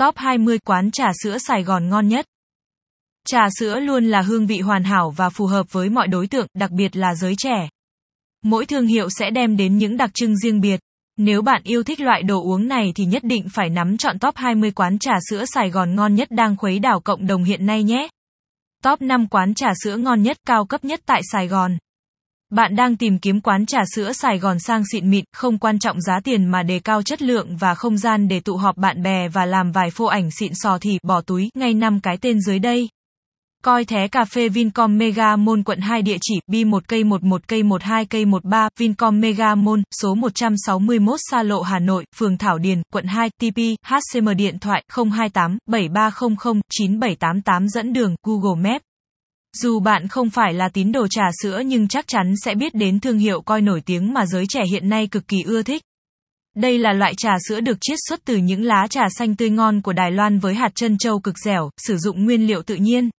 Top 20 quán trà sữa Sài Gòn ngon nhất. Trà sữa luôn là hương vị hoàn hảo và phù hợp với mọi đối tượng, đặc biệt là giới trẻ. Mỗi thương hiệu sẽ đem đến những đặc trưng riêng biệt. Nếu bạn yêu thích loại đồ uống này thì nhất định phải nắm chọn top 20 quán trà sữa Sài Gòn ngon nhất đang khuấy đảo cộng đồng hiện nay nhé. Top 5 quán trà sữa ngon nhất, cao cấp nhất tại Sài Gòn. Bạn đang tìm kiếm quán trà sữa Sài Gòn sang xịn mịn, không quan trọng giá tiền mà đề cao chất lượng và không gian để tụ họp bạn bè và làm vài phô ảnh xịn sò thì bỏ túi, ngay năm cái tên dưới đây. Coi thé cà phê Vincom Mega Mall quận 2 địa chỉ B1 cây 11 cây 12 cây 13 Vincom Mega Mall số 161 Sa Lộ Hà Nội, phường Thảo Điền, quận 2, TP, HCM điện thoại 028 7300 9788 dẫn đường Google Maps. Dù bạn không phải là tín đồ trà sữa nhưng chắc chắn sẽ biết đến thương hiệu coi nổi tiếng mà giới trẻ hiện nay cực kỳ ưa thích. Đây là loại trà sữa được chiết xuất từ những lá trà xanh tươi ngon của Đài Loan với hạt chân châu cực dẻo, sử dụng nguyên liệu tự nhiên.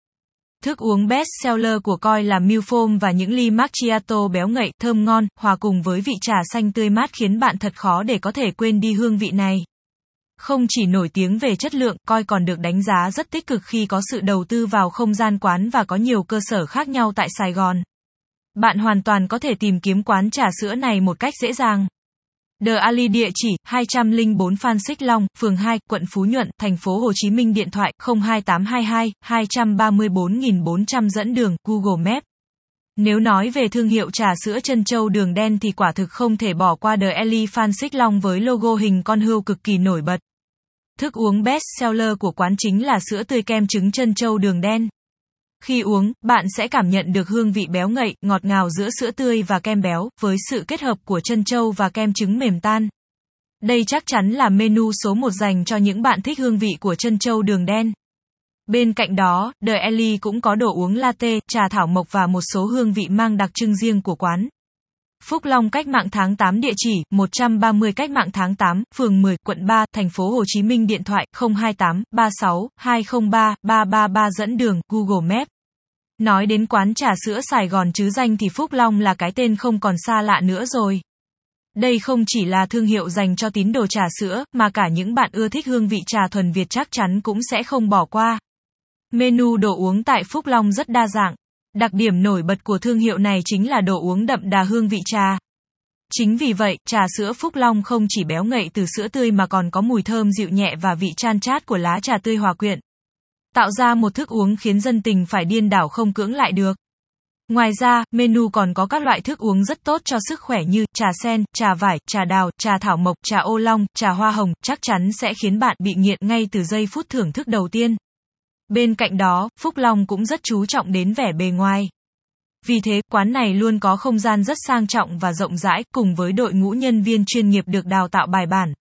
Thức uống best seller của coi là Milk Foam và những ly macchiato béo ngậy, thơm ngon, hòa cùng với vị trà xanh tươi mát khiến bạn thật khó để có thể quên đi hương vị này. Không chỉ nổi tiếng về chất lượng, coi còn được đánh giá rất tích cực khi có sự đầu tư vào không gian quán và có nhiều cơ sở khác nhau tại Sài Gòn. Bạn hoàn toàn có thể tìm kiếm quán trà sữa này một cách dễ dàng. The Ali địa chỉ 204 Phan Xích Long, phường 2, quận Phú Nhuận, thành phố Hồ Chí Minh điện thoại 02822 234400 dẫn đường Google Maps. Nếu nói về thương hiệu trà sữa chân châu đường đen thì quả thực không thể bỏ qua The Ali Phan Xích Long với logo hình con hươu cực kỳ nổi bật. Thức uống best seller của quán chính là sữa tươi kem trứng chân trâu đường đen. Khi uống, bạn sẽ cảm nhận được hương vị béo ngậy, ngọt ngào giữa sữa tươi và kem béo, với sự kết hợp của chân trâu và kem trứng mềm tan. Đây chắc chắn là menu số 1 dành cho những bạn thích hương vị của chân trâu đường đen. Bên cạnh đó, The Ellie cũng có đồ uống latte, trà thảo mộc và một số hương vị mang đặc trưng riêng của quán. Phúc Long cách mạng tháng 8 địa chỉ 130 cách mạng tháng 8, phường 10, quận 3, thành phố Hồ Chí Minh điện thoại 028 36 203 333 dẫn đường Google Maps. Nói đến quán trà sữa Sài Gòn chứ danh thì Phúc Long là cái tên không còn xa lạ nữa rồi. Đây không chỉ là thương hiệu dành cho tín đồ trà sữa, mà cả những bạn ưa thích hương vị trà thuần Việt chắc chắn cũng sẽ không bỏ qua. Menu đồ uống tại Phúc Long rất đa dạng. Đặc điểm nổi bật của thương hiệu này chính là đồ uống đậm đà hương vị trà. Chính vì vậy, trà sữa Phúc Long không chỉ béo ngậy từ sữa tươi mà còn có mùi thơm dịu nhẹ và vị chan chát của lá trà tươi hòa quyện. Tạo ra một thức uống khiến dân tình phải điên đảo không cưỡng lại được. Ngoài ra, menu còn có các loại thức uống rất tốt cho sức khỏe như trà sen, trà vải, trà đào, trà thảo mộc, trà ô long, trà hoa hồng, chắc chắn sẽ khiến bạn bị nghiện ngay từ giây phút thưởng thức đầu tiên. Bên cạnh đó, Phúc Long cũng rất chú trọng đến vẻ bề ngoài. Vì thế, quán này luôn có không gian rất sang trọng và rộng rãi, cùng với đội ngũ nhân viên chuyên nghiệp được đào tạo bài bản.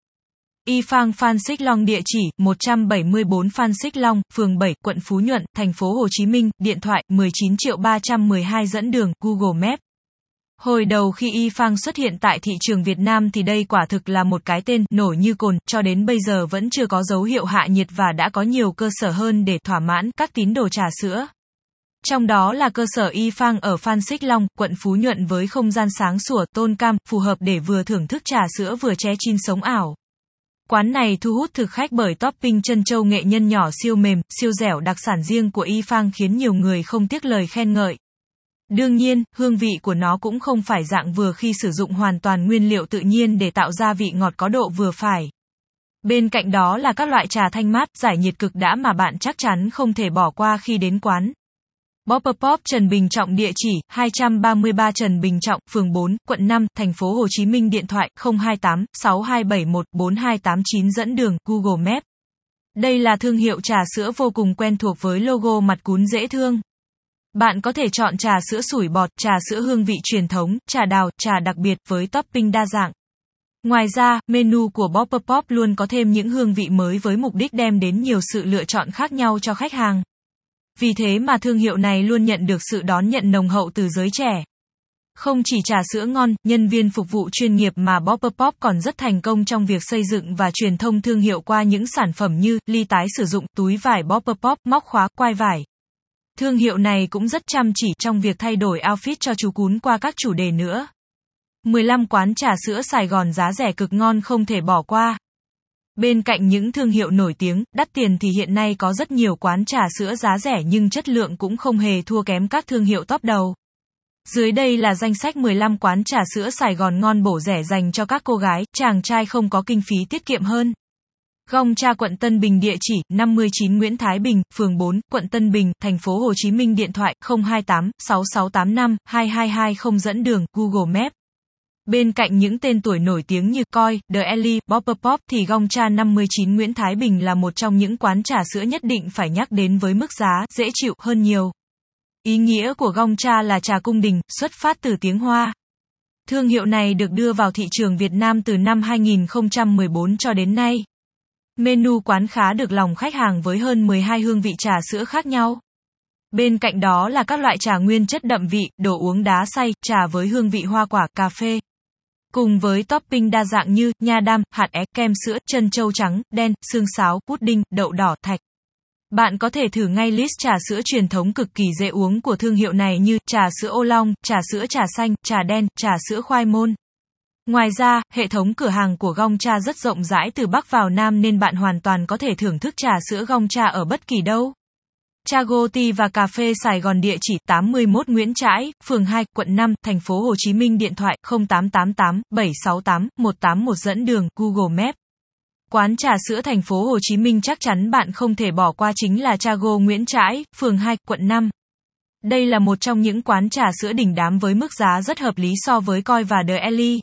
Y Phang Phan Xích Long địa chỉ 174 Phan Xích Long, phường 7, quận Phú Nhuận, thành phố Hồ Chí Minh, điện thoại 19 triệu 312 dẫn đường Google Maps. Hồi đầu khi Y Phang xuất hiện tại thị trường Việt Nam thì đây quả thực là một cái tên nổi như cồn, cho đến bây giờ vẫn chưa có dấu hiệu hạ nhiệt và đã có nhiều cơ sở hơn để thỏa mãn các tín đồ trà sữa. Trong đó là cơ sở Y Phang ở Phan Xích Long, quận Phú Nhuận với không gian sáng sủa, tôn cam, phù hợp để vừa thưởng thức trà sữa vừa ché chin sống ảo. Quán này thu hút thực khách bởi topping chân châu nghệ nhân nhỏ siêu mềm, siêu dẻo đặc sản riêng của Y Phang khiến nhiều người không tiếc lời khen ngợi. Đương nhiên, hương vị của nó cũng không phải dạng vừa khi sử dụng hoàn toàn nguyên liệu tự nhiên để tạo ra vị ngọt có độ vừa phải. Bên cạnh đó là các loại trà thanh mát, giải nhiệt cực đã mà bạn chắc chắn không thể bỏ qua khi đến quán. Bopper Pop Trần Bình Trọng địa chỉ 233 Trần Bình Trọng, phường 4, quận 5, thành phố Hồ Chí Minh điện thoại 028 6271 4289 dẫn đường Google Maps. Đây là thương hiệu trà sữa vô cùng quen thuộc với logo mặt cún dễ thương. Bạn có thể chọn trà sữa sủi bọt, trà sữa hương vị truyền thống, trà đào, trà đặc biệt với topping đa dạng. Ngoài ra, menu của Bopper Pop luôn có thêm những hương vị mới với mục đích đem đến nhiều sự lựa chọn khác nhau cho khách hàng. Vì thế mà thương hiệu này luôn nhận được sự đón nhận nồng hậu từ giới trẻ. Không chỉ trà sữa ngon, nhân viên phục vụ chuyên nghiệp mà Bopper Pop còn rất thành công trong việc xây dựng và truyền thông thương hiệu qua những sản phẩm như ly tái sử dụng, túi vải Bopper Pop, móc khóa, quai vải. Thương hiệu này cũng rất chăm chỉ trong việc thay đổi outfit cho chú cún qua các chủ đề nữa. 15 quán trà sữa Sài Gòn giá rẻ cực ngon không thể bỏ qua. Bên cạnh những thương hiệu nổi tiếng, đắt tiền thì hiện nay có rất nhiều quán trà sữa giá rẻ nhưng chất lượng cũng không hề thua kém các thương hiệu top đầu. Dưới đây là danh sách 15 quán trà sữa Sài Gòn ngon bổ rẻ dành cho các cô gái, chàng trai không có kinh phí tiết kiệm hơn. Gong Cha quận Tân Bình địa chỉ 59 Nguyễn Thái Bình, phường 4, quận Tân Bình, thành phố Hồ Chí Minh điện thoại 028 6685 2220 dẫn đường Google Maps. Bên cạnh những tên tuổi nổi tiếng như Coi, The Ellie, Bopper Pop thì Gong Cha 59 Nguyễn Thái Bình là một trong những quán trà sữa nhất định phải nhắc đến với mức giá dễ chịu hơn nhiều. Ý nghĩa của Gong Cha là trà cung đình, xuất phát từ tiếng Hoa. Thương hiệu này được đưa vào thị trường Việt Nam từ năm 2014 cho đến nay. Menu quán khá được lòng khách hàng với hơn 12 hương vị trà sữa khác nhau. Bên cạnh đó là các loại trà nguyên chất đậm vị, đồ uống đá xay, trà với hương vị hoa quả, cà phê. Cùng với topping đa dạng như nha đam, hạt é, kem sữa, chân châu trắng, đen, xương sáo, pudding, đậu đỏ, thạch. Bạn có thể thử ngay list trà sữa truyền thống cực kỳ dễ uống của thương hiệu này như trà sữa ô long, trà sữa trà xanh, trà đen, trà sữa khoai môn. Ngoài ra, hệ thống cửa hàng của Gong Cha rất rộng rãi từ Bắc vào Nam nên bạn hoàn toàn có thể thưởng thức trà sữa Gong Cha ở bất kỳ đâu. Chago Tea và Cà phê Sài Gòn địa chỉ 81 Nguyễn Trãi, phường 2, quận 5, thành phố Hồ Chí Minh điện thoại 0888 768 181 dẫn đường Google Maps. Quán trà sữa thành phố Hồ Chí Minh chắc chắn bạn không thể bỏ qua chính là Chago Nguyễn Trãi, phường 2, quận 5. Đây là một trong những quán trà sữa đỉnh đám với mức giá rất hợp lý so với Coi và The Ellie.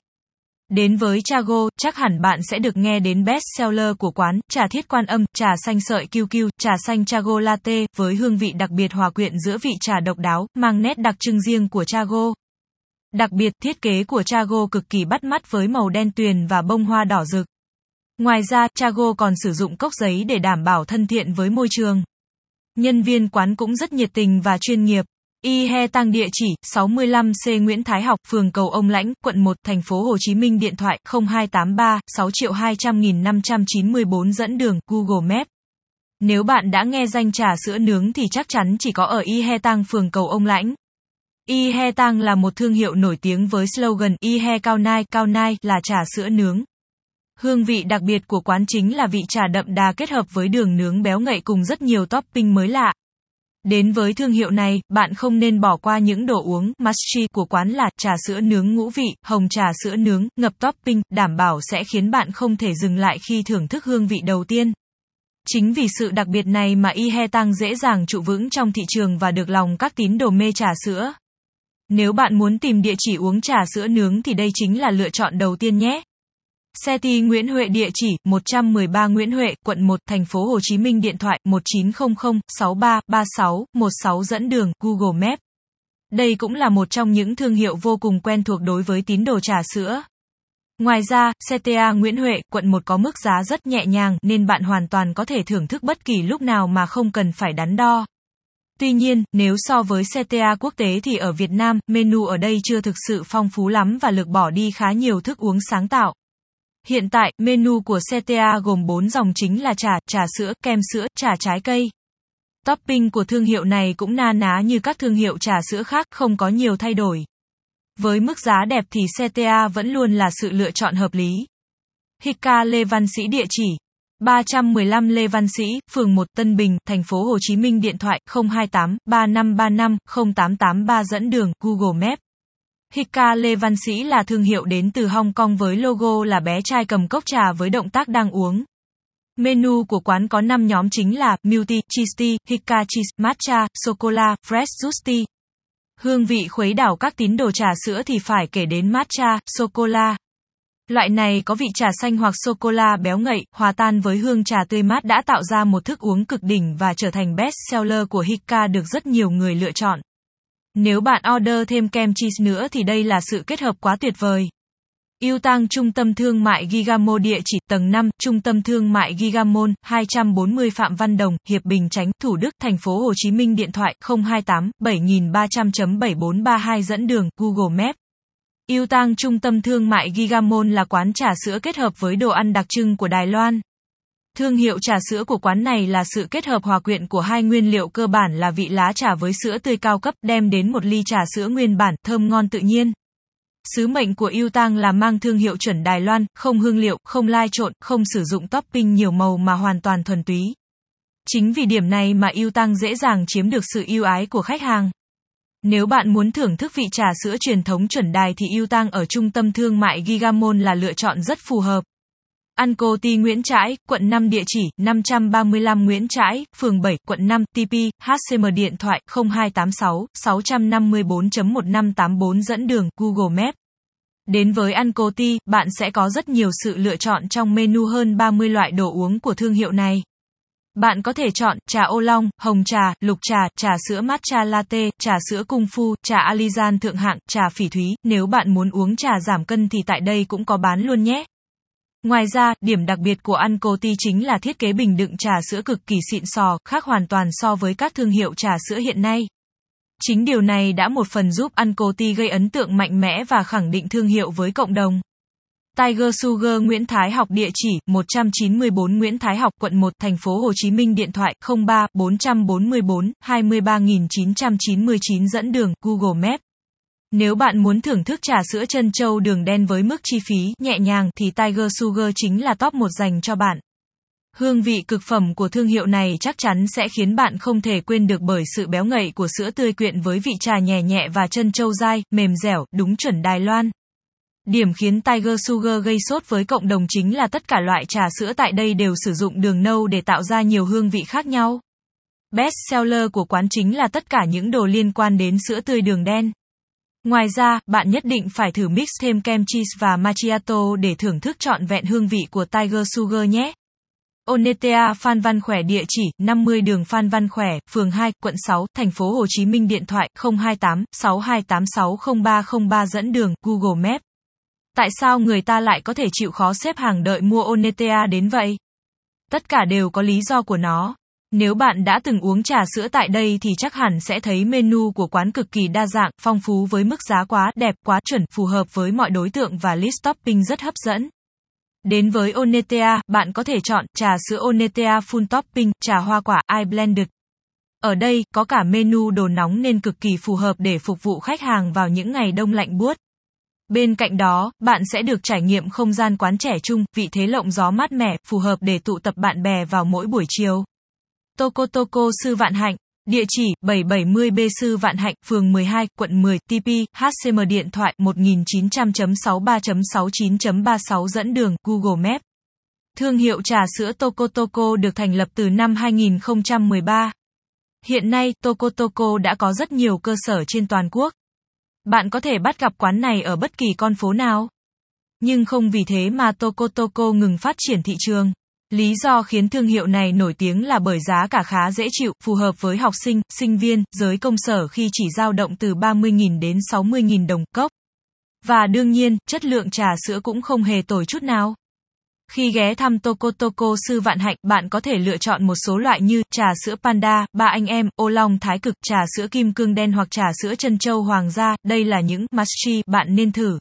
Đến với Chago, chắc hẳn bạn sẽ được nghe đến best seller của quán, trà thiết quan âm, trà xanh sợi QQ, trà xanh Chago Latte, với hương vị đặc biệt hòa quyện giữa vị trà độc đáo, mang nét đặc trưng riêng của Chago. Đặc biệt, thiết kế của Chago cực kỳ bắt mắt với màu đen tuyền và bông hoa đỏ rực. Ngoài ra, Chago còn sử dụng cốc giấy để đảm bảo thân thiện với môi trường. Nhân viên quán cũng rất nhiệt tình và chuyên nghiệp. Y He Tăng địa chỉ 65C Nguyễn Thái Học, phường Cầu Ông Lãnh, quận 1, thành phố Hồ Chí Minh điện thoại 0283 6 200 594 dẫn đường Google Maps. Nếu bạn đã nghe danh trà sữa nướng thì chắc chắn chỉ có ở Y He Tăng phường Cầu Ông Lãnh. Y He Tăng là một thương hiệu nổi tiếng với slogan Y He Cao Nai, Cao Nai là trà sữa nướng. Hương vị đặc biệt của quán chính là vị trà đậm đà kết hợp với đường nướng béo ngậy cùng rất nhiều topping mới lạ. Đến với thương hiệu này, bạn không nên bỏ qua những đồ uống must của quán là trà sữa nướng ngũ vị, hồng trà sữa nướng, ngập topping, đảm bảo sẽ khiến bạn không thể dừng lại khi thưởng thức hương vị đầu tiên. Chính vì sự đặc biệt này mà Ihe Tang Tăng dễ dàng trụ vững trong thị trường và được lòng các tín đồ mê trà sữa. Nếu bạn muốn tìm địa chỉ uống trà sữa nướng thì đây chính là lựa chọn đầu tiên nhé. Seti Nguyễn Huệ địa chỉ 113 Nguyễn Huệ, quận 1, thành phố Hồ Chí Minh điện thoại 1900 63 36 16 dẫn đường Google Maps. Đây cũng là một trong những thương hiệu vô cùng quen thuộc đối với tín đồ trà sữa. Ngoài ra, CTA Nguyễn Huệ, quận 1 có mức giá rất nhẹ nhàng nên bạn hoàn toàn có thể thưởng thức bất kỳ lúc nào mà không cần phải đắn đo. Tuy nhiên, nếu so với CTA quốc tế thì ở Việt Nam, menu ở đây chưa thực sự phong phú lắm và lược bỏ đi khá nhiều thức uống sáng tạo. Hiện tại, menu của CTA gồm 4 dòng chính là trà, trà sữa, kem sữa, trà trái cây. Topping của thương hiệu này cũng na ná như các thương hiệu trà sữa khác, không có nhiều thay đổi. Với mức giá đẹp thì CTA vẫn luôn là sự lựa chọn hợp lý. Hika Lê Văn Sĩ địa chỉ 315 Lê Văn Sĩ, phường 1 Tân Bình, thành phố Hồ Chí Minh điện thoại 028 3535 0883 dẫn đường Google Maps Hika Lê Văn Sĩ là thương hiệu đến từ Hong Kong với logo là bé trai cầm cốc trà với động tác đang uống. Menu của quán có 5 nhóm chính là Milk Tea, Cheese Tea, Hika Cheese, Matcha, Sô-cô-la, Fresh Juice Tea. Hương vị khuấy đảo các tín đồ trà sữa thì phải kể đến matcha, sô-cô-la. Loại này có vị trà xanh hoặc sô-cô-la béo ngậy, hòa tan với hương trà tươi mát đã tạo ra một thức uống cực đỉnh và trở thành best seller của Hika được rất nhiều người lựa chọn. Nếu bạn order thêm kem cheese nữa thì đây là sự kết hợp quá tuyệt vời. Yêu tang Trung tâm Thương mại Gigamo địa chỉ tầng 5, Trung tâm Thương mại Gigamon, 240 Phạm Văn Đồng, Hiệp Bình Chánh, Thủ Đức, thành phố Hồ Chí Minh điện thoại 028 7300.7432 dẫn đường Google Maps. Yêu tang Trung tâm Thương mại Gigamon là quán trà sữa kết hợp với đồ ăn đặc trưng của Đài Loan. Thương hiệu trà sữa của quán này là sự kết hợp hòa quyện của hai nguyên liệu cơ bản là vị lá trà với sữa tươi cao cấp đem đến một ly trà sữa nguyên bản thơm ngon tự nhiên. Sứ mệnh của Yêu Tang là mang thương hiệu chuẩn Đài Loan, không hương liệu, không lai trộn, không sử dụng topping nhiều màu mà hoàn toàn thuần túy. Chính vì điểm này mà Yêu Tang dễ dàng chiếm được sự yêu ái của khách hàng. Nếu bạn muốn thưởng thức vị trà sữa truyền thống chuẩn đài thì Yêu Tang ở trung tâm thương mại Gigamon là lựa chọn rất phù hợp. Anco Ti Nguyễn Trãi, quận 5 địa chỉ 535 Nguyễn Trãi, phường 7, quận 5, TP, HCM điện thoại 0286 654.1584 dẫn đường Google Maps. Đến với Anco Ti, bạn sẽ có rất nhiều sự lựa chọn trong menu hơn 30 loại đồ uống của thương hiệu này. Bạn có thể chọn trà ô long, hồng trà, lục trà, trà sữa matcha latte, trà sữa cung phu, trà alizan thượng hạng, trà phỉ thúy. Nếu bạn muốn uống trà giảm cân thì tại đây cũng có bán luôn nhé. Ngoài ra, điểm đặc biệt của Anco Tea chính là thiết kế bình đựng trà sữa cực kỳ xịn sò, khác hoàn toàn so với các thương hiệu trà sữa hiện nay. Chính điều này đã một phần giúp Anco Tea gây ấn tượng mạnh mẽ và khẳng định thương hiệu với cộng đồng. Tiger Sugar Nguyễn Thái Học địa chỉ 194 Nguyễn Thái Học quận 1 thành phố Hồ Chí Minh điện thoại 03 444 23999 dẫn đường Google Maps nếu bạn muốn thưởng thức trà sữa chân châu đường đen với mức chi phí nhẹ nhàng thì Tiger Sugar chính là top 1 dành cho bạn. Hương vị cực phẩm của thương hiệu này chắc chắn sẽ khiến bạn không thể quên được bởi sự béo ngậy của sữa tươi quyện với vị trà nhẹ nhẹ và chân châu dai, mềm dẻo, đúng chuẩn Đài Loan. Điểm khiến Tiger Sugar gây sốt với cộng đồng chính là tất cả loại trà sữa tại đây đều sử dụng đường nâu để tạo ra nhiều hương vị khác nhau. Best seller của quán chính là tất cả những đồ liên quan đến sữa tươi đường đen. Ngoài ra, bạn nhất định phải thử mix thêm kem cheese và macchiato để thưởng thức trọn vẹn hương vị của Tiger Sugar nhé. Onetea Phan Văn Khỏe địa chỉ 50 đường Phan Văn Khỏe, phường 2, quận 6, thành phố Hồ Chí Minh điện thoại 028 6286 0303 dẫn đường Google Maps. Tại sao người ta lại có thể chịu khó xếp hàng đợi mua Onetea đến vậy? Tất cả đều có lý do của nó. Nếu bạn đã từng uống trà sữa tại đây thì chắc hẳn sẽ thấy menu của quán cực kỳ đa dạng, phong phú với mức giá quá đẹp, quá chuẩn, phù hợp với mọi đối tượng và list topping rất hấp dẫn. Đến với Onetea, bạn có thể chọn trà sữa Onetea full topping, trà hoa quả I blended. Ở đây, có cả menu đồ nóng nên cực kỳ phù hợp để phục vụ khách hàng vào những ngày đông lạnh buốt. Bên cạnh đó, bạn sẽ được trải nghiệm không gian quán trẻ trung, vị thế lộng gió mát mẻ, phù hợp để tụ tập bạn bè vào mỗi buổi chiều. TokoToko Sư Vạn Hạnh, địa chỉ 770B Sư Vạn Hạnh, phường 12, quận 10, TP, HCM điện thoại 1900.63.69.36 dẫn đường Google Maps. Thương hiệu trà sữa TokoToko được thành lập từ năm 2013. Hiện nay, TokoToko đã có rất nhiều cơ sở trên toàn quốc. Bạn có thể bắt gặp quán này ở bất kỳ con phố nào. Nhưng không vì thế mà TokoToko ngừng phát triển thị trường. Lý do khiến thương hiệu này nổi tiếng là bởi giá cả khá dễ chịu, phù hợp với học sinh, sinh viên, giới công sở khi chỉ dao động từ 30.000 đến 60.000 đồng cốc. Và đương nhiên, chất lượng trà sữa cũng không hề tồi chút nào. Khi ghé thăm Tokotoko Sư Vạn Hạnh, bạn có thể lựa chọn một số loại như trà sữa panda, ba anh em, ô long thái cực, trà sữa kim cương đen hoặc trà sữa chân châu hoàng gia. Đây là những must bạn nên thử.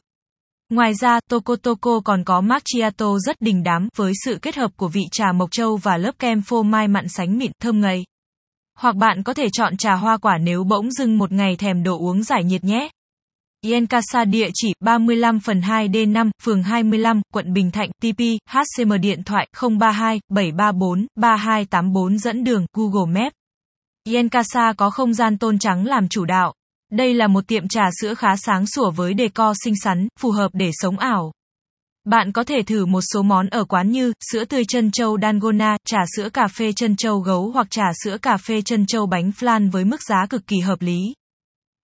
Ngoài ra, Toko Toko còn có macchiato rất đình đám với sự kết hợp của vị trà mộc châu và lớp kem phô mai mặn sánh mịn thơm ngây. Hoặc bạn có thể chọn trà hoa quả nếu bỗng dưng một ngày thèm đồ uống giải nhiệt nhé. Yenkasa địa chỉ 35 phần 2 D5, phường 25, quận Bình Thạnh, TP, HCM điện thoại 032 734 3284 dẫn đường Google Maps. Yenkasa có không gian tôn trắng làm chủ đạo. Đây là một tiệm trà sữa khá sáng sủa với decor xinh xắn, phù hợp để sống ảo. Bạn có thể thử một số món ở quán như sữa tươi chân châu Dalgona, trà sữa cà phê chân châu gấu hoặc trà sữa cà phê chân châu bánh flan với mức giá cực kỳ hợp lý.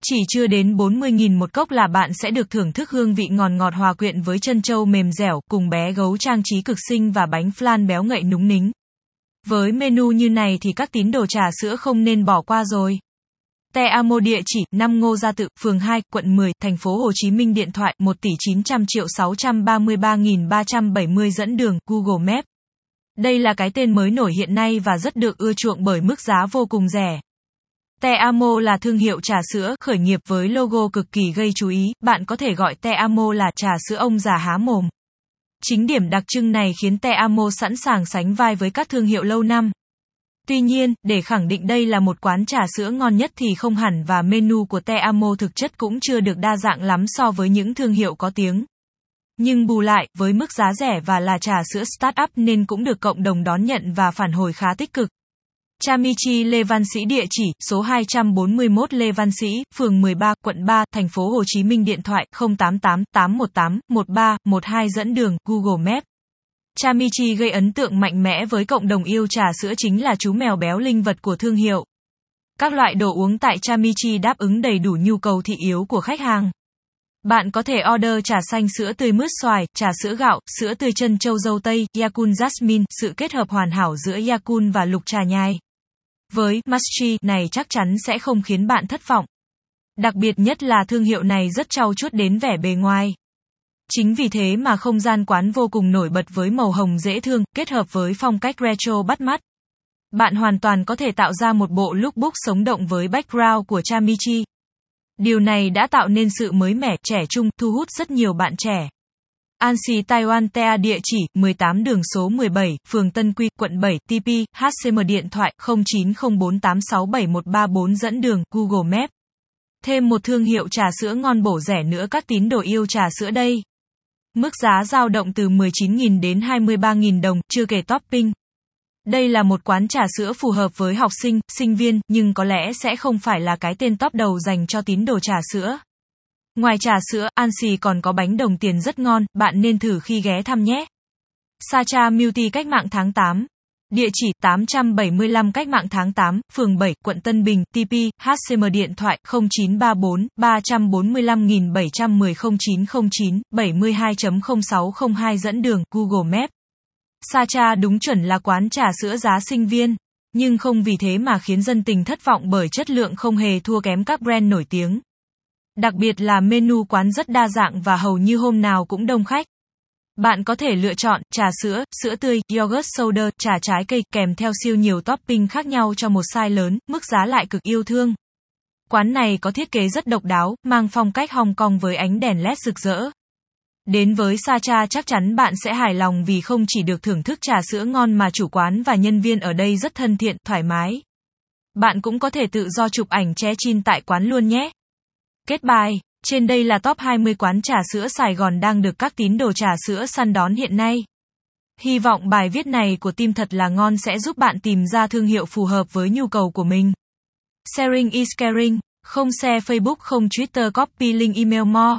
Chỉ chưa đến 40.000 một cốc là bạn sẽ được thưởng thức hương vị ngọt ngọt hòa quyện với chân châu mềm dẻo cùng bé gấu trang trí cực xinh và bánh flan béo ngậy núng nính. Với menu như này thì các tín đồ trà sữa không nên bỏ qua rồi. Te Amo địa chỉ 5 Ngô Gia Tự, phường 2, quận 10, thành phố Hồ Chí Minh điện thoại 1 tỷ 900 triệu 633.370 dẫn đường Google Maps. Đây là cái tên mới nổi hiện nay và rất được ưa chuộng bởi mức giá vô cùng rẻ. Te Amo là thương hiệu trà sữa khởi nghiệp với logo cực kỳ gây chú ý, bạn có thể gọi Te Amo là trà sữa ông già há mồm. Chính điểm đặc trưng này khiến Te Amo sẵn sàng sánh vai với các thương hiệu lâu năm. Tuy nhiên, để khẳng định đây là một quán trà sữa ngon nhất thì không hẳn và menu của Te Amo thực chất cũng chưa được đa dạng lắm so với những thương hiệu có tiếng. Nhưng bù lại, với mức giá rẻ và là trà sữa startup nên cũng được cộng đồng đón nhận và phản hồi khá tích cực. Chamichi Lê Văn Sĩ địa chỉ số 241 Lê Văn Sĩ, phường 13, quận 3, thành phố Hồ Chí Minh điện thoại 088 818 13 12 dẫn đường Google Maps. Chamichi gây ấn tượng mạnh mẽ với cộng đồng yêu trà sữa chính là chú mèo béo linh vật của thương hiệu. Các loại đồ uống tại Chamichi đáp ứng đầy đủ nhu cầu thị yếu của khách hàng. Bạn có thể order trà xanh sữa tươi mướt xoài, trà sữa gạo, sữa tươi chân châu dâu tây, Yakun Jasmine, sự kết hợp hoàn hảo giữa Yakun và lục trà nhai. Với Maschi này chắc chắn sẽ không khiến bạn thất vọng. Đặc biệt nhất là thương hiệu này rất trau chuốt đến vẻ bề ngoài. Chính vì thế mà không gian quán vô cùng nổi bật với màu hồng dễ thương, kết hợp với phong cách retro bắt mắt. Bạn hoàn toàn có thể tạo ra một bộ lookbook sống động với background của Chamichi. Điều này đã tạo nên sự mới mẻ, trẻ trung, thu hút rất nhiều bạn trẻ. Ansi Taiwan Tea địa chỉ 18 đường số 17, phường Tân Quy, quận 7, TP, HCM điện thoại 0904867134 dẫn đường Google Maps. Thêm một thương hiệu trà sữa ngon bổ rẻ nữa các tín đồ yêu trà sữa đây. Mức giá dao động từ 19.000 đến 23.000 đồng, chưa kể topping. Đây là một quán trà sữa phù hợp với học sinh, sinh viên, nhưng có lẽ sẽ không phải là cái tên top đầu dành cho tín đồ trà sữa. Ngoài trà sữa, Ansi còn có bánh đồng tiền rất ngon, bạn nên thử khi ghé thăm nhé. Sacha Multi cách mạng tháng 8. Địa chỉ 875 cách mạng tháng 8, phường 7, quận Tân Bình, TP, HCM điện thoại 0934 345.710 0909 72.0602 dẫn đường Google Maps. Sacha đúng chuẩn là quán trà sữa giá sinh viên, nhưng không vì thế mà khiến dân tình thất vọng bởi chất lượng không hề thua kém các brand nổi tiếng. Đặc biệt là menu quán rất đa dạng và hầu như hôm nào cũng đông khách. Bạn có thể lựa chọn trà sữa, sữa tươi, yogurt soda, trà trái cây kèm theo siêu nhiều topping khác nhau cho một size lớn, mức giá lại cực yêu thương. Quán này có thiết kế rất độc đáo, mang phong cách Hong Kong với ánh đèn LED rực rỡ. Đến với Sacha chắc chắn bạn sẽ hài lòng vì không chỉ được thưởng thức trà sữa ngon mà chủ quán và nhân viên ở đây rất thân thiện, thoải mái. Bạn cũng có thể tự do chụp ảnh che chin tại quán luôn nhé. Kết bài, trên đây là top 20 quán trà sữa Sài Gòn đang được các tín đồ trà sữa săn đón hiện nay. Hy vọng bài viết này của team thật là ngon sẽ giúp bạn tìm ra thương hiệu phù hợp với nhu cầu của mình. Sharing is caring, không share Facebook không Twitter copy link email more.